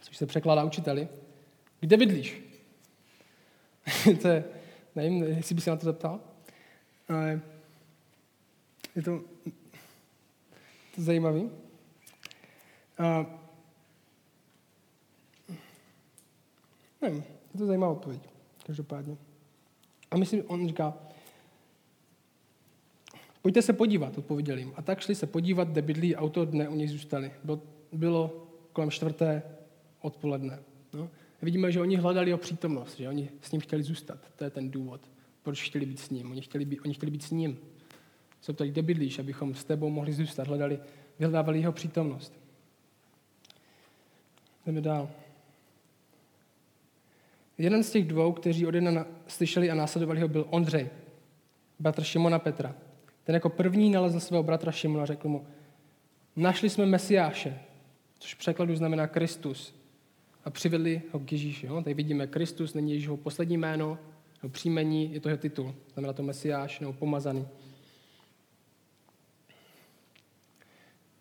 což se překládá učiteli, kde bydlíš? to je, nevím, jestli by se na to zeptal. Ale je to, to zajímavý. A, nevím, je to zajímavá odpověď, každopádně. A myslím, on říká, pojďte se podívat, odpověděl jim. A tak šli se podívat, kde bydlí auto dne u nich zůstali. Bylo, bylo kolem čtvrté odpoledne. No. Vidíme, že oni hledali o přítomnost, že oni s ním chtěli zůstat. To je ten důvod, proč chtěli být s ním. Oni chtěli být, oni chtěli být s ním. Se ptali, kde bydlíš, abychom s tebou mohli zůstat. Hledali, vyhledávali jeho přítomnost. Jdeme dál. Jeden z těch dvou, kteří od jedna slyšeli a následovali ho, byl Ondřej, bratr Šimona Petra. Ten jako první nalezl svého bratra Šimona a řekl mu, našli jsme Mesiáše, což v překladu znamená Kristus, a přivedli ho k Ježíši. Jo? Tady vidíme, Kristus není Ježíšovo poslední jméno, nebo příjmení, je to jeho titul, znamená to Mesiáš nebo pomazaný.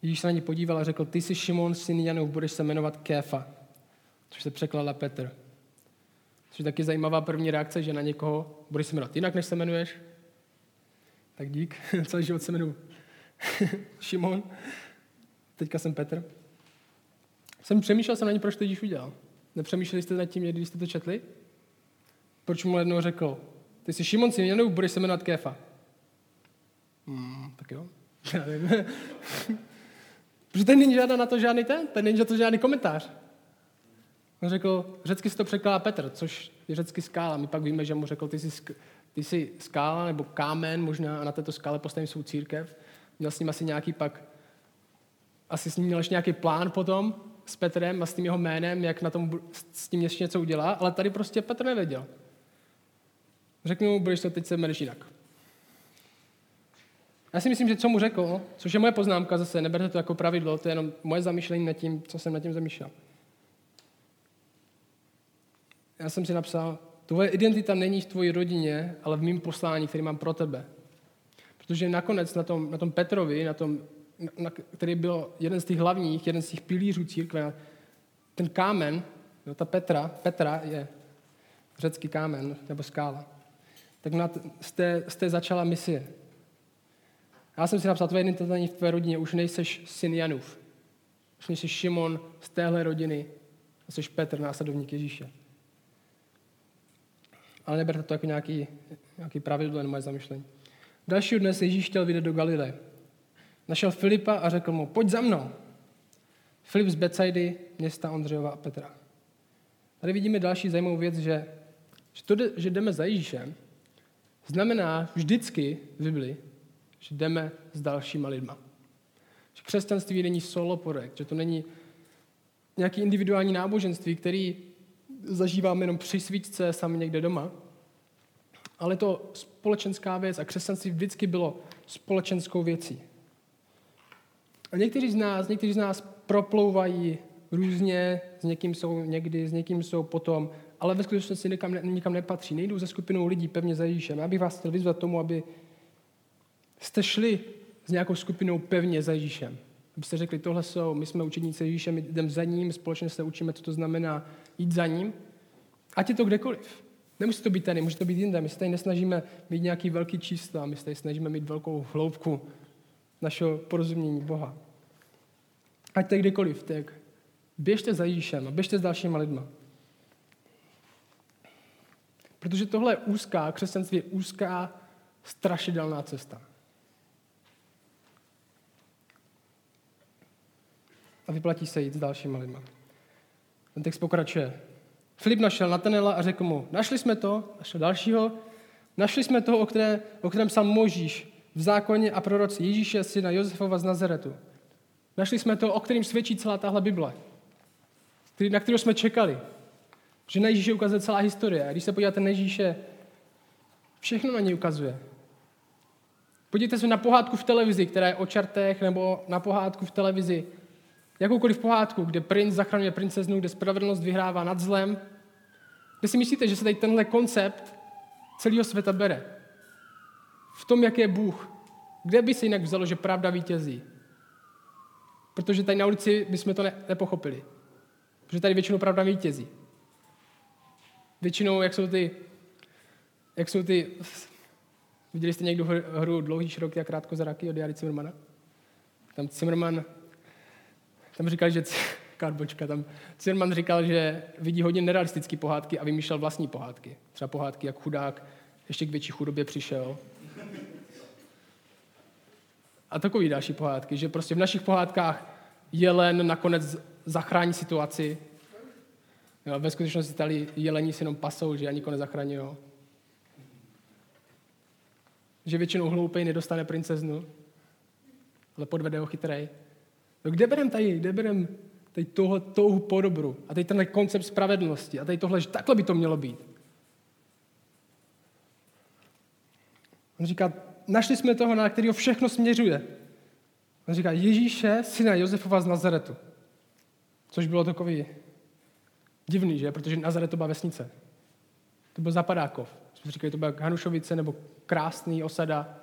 Ježíš se na ně podíval a řekl, ty jsi Šimon, syn Janův, budeš se jmenovat Kéfa, což se překládá Petr. Což je taky zajímavá první reakce, že na někoho budeš se jmenovat jinak, než se jmenuješ. Tak dík, celý život se jmenuji Šimon. Teďka jsem Petr. Jsem přemýšlel jsem na ně, proč to Ježíš udělal. Nepřemýšleli jste nad tím když jste to četli? Proč mu jednou řekl, ty jsi Šimon Janův, budeš se jmenovat Kéfa. Hmm, tak jo. Protože tady není žádná na to žádný ten, tady není na to žádný komentář. On řekl, řecky se to překládá Petr, což je řecky skála. My pak víme, že mu řekl, ty jsi, ty jsi skála nebo kámen možná a na této skále postavím svou církev. Měl s ním asi nějaký pak, asi s ním měl ještě nějaký plán potom s Petrem a s tím jeho jménem, jak na tom s tím ještě něco udělá, ale tady prostě Petr nevěděl. Řeknu mu, budeš to teď se jmenuješ jinak. Já si myslím, že co mu řekl, což je moje poznámka zase, neberte to jako pravidlo, to je jenom moje zamýšlení nad tím, co jsem nad tím zamýšlel. Já jsem si napsal, tvoje identita není v tvojí rodině, ale v mém poslání, který mám pro tebe. Protože nakonec na tom, na tom Petrovi, na tom, na, který byl jeden z těch hlavních, jeden z těch pilířů církve, ten kámen, jo, ta Petra, Petra je řecký kámen nebo skála, tak na, z, té, z té začala misie. Já jsem si napsal, tvoje identita není v tvé rodině, už nejseš syn Janův. Už nejseš Šimon z téhle rodiny, jsi Petr, následovník Ježíše. Ale neberte to jako nějaký, nějaký pravidlo, jen moje zamyšlení. Dalšího dne se Ježíš chtěl vydat do Galileje. Našel Filipa a řekl mu, pojď za mnou. Filip z Becajdy, města Ondřejova a Petra. Tady vidíme další zajímavou věc, že, že to, že jdeme za Ježíšem, znamená vždycky v Biblii, že jdeme s dalšíma lidma. Že křesťanství není solo projekt, že to není nějaký individuální náboženství, který zažíváme jenom při svíčce sami někde doma, ale to společenská věc a křesťanství vždycky bylo společenskou věcí. A někteří z nás, někteří z nás proplouvají různě, s někým jsou někdy, s někým jsou potom, ale ve skutečnosti nikam, nikam nepatří. Nejdou ze skupinou lidí pevně za Ježíšem. Já bych vás chtěl vyzvat tomu, aby jste šli s nějakou skupinou pevně za Ježíšem. Abyste řekli, tohle jsou, my jsme učeníci Ježíšem, jdeme za ním, společně se učíme, co to znamená jít za ním. Ať je to kdekoliv. Nemusí to být tady, může to být jinde. My se tady nesnažíme mít nějaký velký čísla, my se tady snažíme mít velkou hloubku našeho porozumění Boha. Ať to je kdekoliv, tak běžte za Ježíšem a běžte s dalšíma lidma. Protože tohle je úzká, křesťanství je úzká, strašidelná cesta. A vyplatí se jít s dalšíma lidma. Ten text pokračuje. Filip našel Natanela a řekl mu, našli jsme to, našel dalšího, našli jsme toho, o, které, o kterém sám Možíš v zákoně a proroci Ježíše, syna Josefova z Nazaretu. Našli jsme to, o kterým svědčí celá tahle Bible, na kterou jsme čekali. Že na Ježíše ukazuje celá historie. A když se podíváte na Ježíše, všechno na něj ukazuje. Podívejte se na pohádku v televizi, která je o čartech, nebo na pohádku v televizi, jakoukoliv pohádku, kde princ zachraňuje princeznu, kde spravedlnost vyhrává nad zlem. Kde si myslíte, že se tady tenhle koncept celého světa bere? V tom, jak je Bůh. Kde by se jinak vzalo, že pravda vítězí? Protože tady na ulici bychom to ne, nepochopili. Protože tady většinou pravda vítězí. Většinou, jak jsou ty, jak jsou ty, viděli jste někdo hru Dlouhý, široký a krátko zraky od Jary Zimmermana? Tam Zimmerman, tam říkal, že Karbočka, tam Zimmerman říkal, že vidí hodně nerealistické pohádky a vymýšlel vlastní pohádky. Třeba pohádky, jak chudák ještě k větší chudobě přišel. A takový další pohádky, že prostě v našich pohádkách jelen nakonec zachrání situaci. Jo, ve skutečnosti tady jelení si jenom pasou, že ani nezachraňují. Že většinou hloupej nedostane princeznu, ale podvede ho chytrej. No kde berem tady, kde berem tady toho, touhu po dobru a tady tenhle koncept spravedlnosti a tady tohle, že takhle by to mělo být. On říká, našli jsme toho, na kterého všechno směřuje. On říká, Ježíše, syna Josefova z Nazaretu. Což bylo takový divný, že? Protože Nazaret to byla vesnice. To byl Zapadákov. Jsme říkali, to byla Hanušovice nebo krásný osada.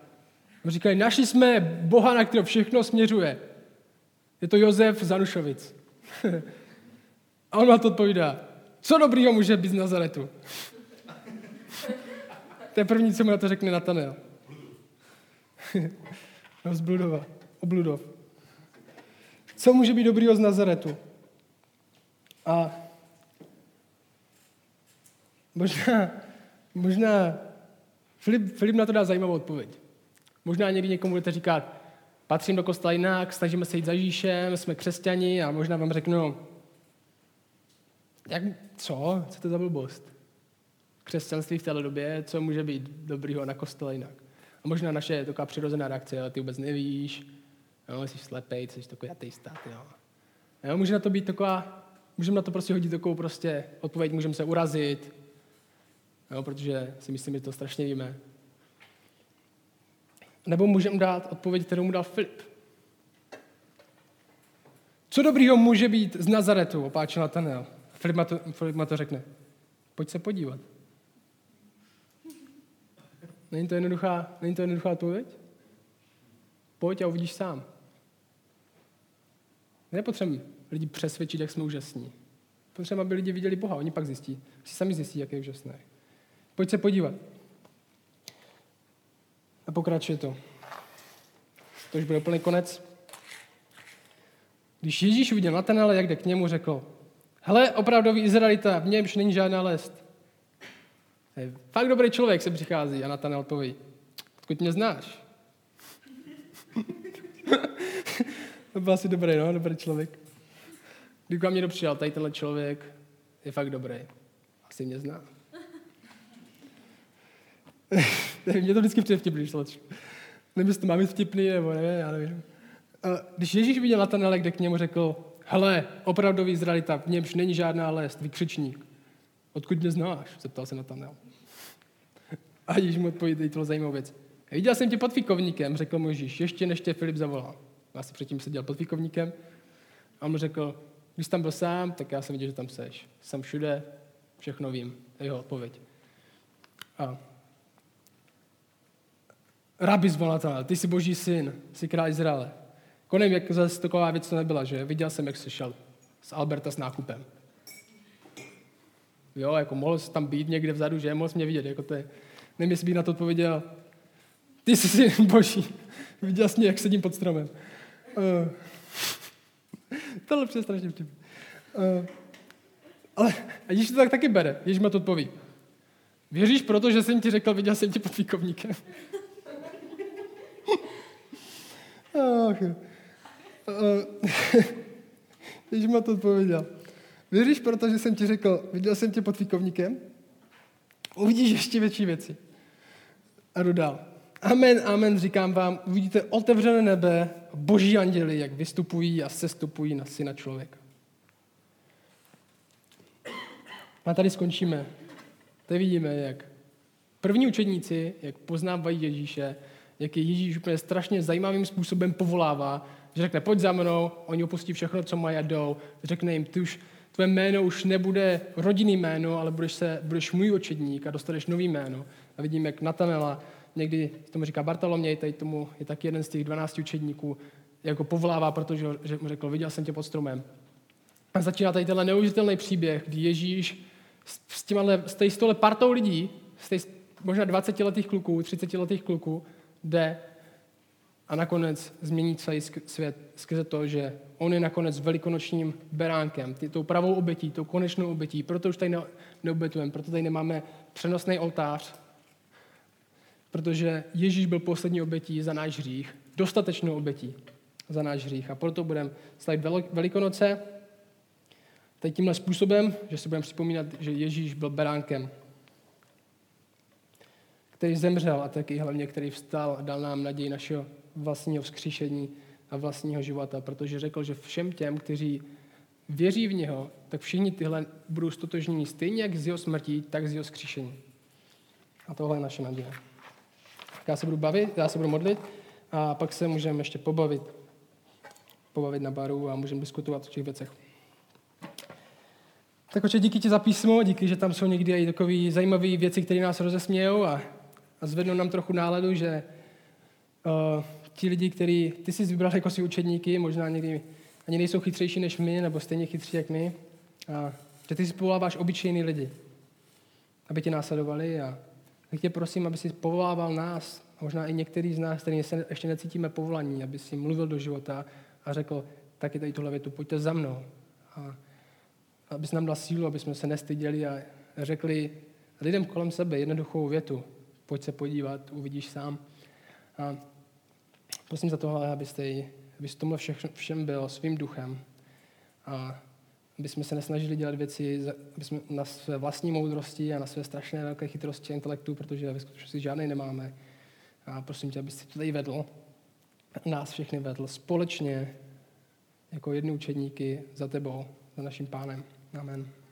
On říkali, našli jsme Boha, na kterého všechno směřuje. Je to Josef z Hanušovic. A on má to odpovídá, co dobrýho může být z Nazaretu? to je první, co mu na to řekne Natanel. no, z Bludova. Obludov. Co může být dobrýho z Nazaretu? A možná, možná Filip, Filip na to dá zajímavou odpověď. Možná někdy někomu budete říkat, patřím do kostela jinak, snažíme se jít za Ježíšem, jsme křesťani a možná vám řeknu, jak, co? Co to za blbost? Křesťanství v této době, co může být dobrýho na kostele jinak? A možná naše taková přirozená reakce, jo, ty vůbec nevíš, jo, jsi slepej, jsi takový ateista, jo. jo. Může na to být taková, můžeme na to prostě hodit takovou prostě odpověď, můžeme se urazit, jo, protože si myslím, že to strašně víme. Nebo můžeme dát odpověď, kterou mu dal Filip. Co dobrýho může být z Nazaretu, opáčil Natanel. Filip to, Filip má to řekne. Pojď se podívat. Není to jednoduchá, není to jednoduchá odpověď? Pojď a uvidíš sám. Nepotřebujeme lidi přesvědčit, jak jsme úžasní. Potřebujeme, aby lidi viděli Boha. Oni pak zjistí. Si sami zjistí, jak je úžasný. Pojď se podívat. A pokračuje to. To už bude úplný konec. Když Ježíš viděl Natanele, jak jde k němu, řekl, hele, opravdový Izraelita, v němž není žádná lest. To je fakt dobrý člověk, se přichází a Natanel odpoví, odkud mě znáš? to byl asi dobrý, no, dobrý člověk. Když vám někdo přijal, tady tenhle člověk je fakt dobrý. Asi mě zná. Mě to vždycky přijde vtipný, když to Nevím, jestli to má být vtipný, nebo nevím, já nevím. Když Ježíš viděl Natanele, kde k němu řekl, hele, opravdový Izraelita, v němž není žádná lest, vykřičník. Odkud mě znáš? Zeptal se Natanel. A Ježíš mu odpověděl to zajímavou věc. Viděl jsem tě pod fíkovníkem, řekl mu Ježíš, ještě než tě Filip zavolal. Já si předtím seděl pod fíkovníkem. A on mu řekl, když jsi tam byl sám, tak já jsem viděl, že tam seš. Jsem všude, všechno vím. Jeho odpověď. A Rabi zvolatel, ty jsi boží syn, jsi král Izraele. Konem, jak zase taková věc to nebyla, že? Viděl jsem, jak jsi šel z Alberta s nákupem. Jo, jako mohl jsi tam být někde vzadu, že? Mohl jsi mě vidět, jako to je. Nevím, jestli na to odpověděl. Ty jsi syn boží. Viděl jsi mě, jak sedím pod stromem. Uh, tohle je strašně vtip. Uh, ale a Ježíš to tak taky bere. Ježíš má to odpoví. Věříš proto, že jsem ti řekl, viděl jsem tě pod výkovníkem. Ježíš má to odpověděl. Věříš proto, že jsem ti řekl, viděl jsem tě pod výkovníkem? Uvidíš ještě větší věci. A dodal. Amen, amen, říkám vám, uvidíte otevřené nebe, boží anděli, jak vystupují a sestupují na syna člověka. A tady skončíme. Tady vidíme, jak první učedníci, jak poznávají Ježíše, jak je Ježíš úplně strašně zajímavým způsobem povolává, že řekne, pojď za mnou, oni opustí všechno, co mají a jdou. Řekne jim, ty už, tvé jméno už nebude rodinný jméno, ale budeš, se, budeš můj očedník a dostaneš nový jméno. A vidím, jak Natanela, někdy tomu říká Bartoloměj, tady tomu je taky jeden z těch 12 učedníků, jako povolává, protože že mu řekl, viděl jsem tě pod stromem. A začíná tady tenhle neuvěřitelný příběh, kdy Ježíš s, těma, s stole partou lidí, s těch možná 20 letých kluků, 30 letých kluků, jde a nakonec změní celý svět skrze to, že on je nakonec velikonočním beránkem, tou pravou obětí, tou konečnou obětí. Proto už tady neobětujeme, proto tady nemáme přenosný oltář, protože Ježíš byl poslední obětí za náš hřích, dostatečnou obětí za náš hřích. A proto budeme slavit Velikonoce, Teď tímhle způsobem, že si budeme připomínat, že Ježíš byl beránkem, který zemřel a taky hlavně, který vstal dal nám naději našeho vlastního vzkříšení a vlastního života, protože řekl, že všem těm, kteří věří v něho, tak všichni tyhle budou stotožnění stejně jak z jeho smrtí, tak z jeho skříšení. A tohle je naše naděje. Já se budu bavit, já se budu modlit a pak se můžeme ještě pobavit. Pobavit na baru a můžeme diskutovat o těch věcech. Tak oče, díky ti za písmo, díky, že tam jsou někdy i takové zajímavé věci, které nás rozesmějou a, a zvednou nám trochu náladu, že uh, ti lidi, který ty jsi vybral jako si učedníky, možná někdy ani nejsou chytřejší než my, nebo stejně chytří jak my. A že ty si povoláváš obyčejný lidi, aby tě následovali a tak tě prosím, aby si povolával nás, možná i některý z nás, který se ještě necítíme povolaní, aby si mluvil do života a řekl, taky tady tuhle větu, pojďte za mnou. A abys nám dal sílu, aby jsme se nestyděli a řekli lidem kolem sebe jednoduchou větu. Pojď se podívat, uvidíš sám. A prosím za tohle, abyste aby s tomhle všem, všem byl svým duchem. A aby jsme se nesnažili dělat věci aby jsme na své vlastní moudrosti a na své strašné velké chytrosti a intelektu, protože ve skutečnosti žádný nemáme. A prosím tě, abyste to tady vedl, nás všechny vedl společně jako jedny učedníky za tebou, za naším pánem. Amen.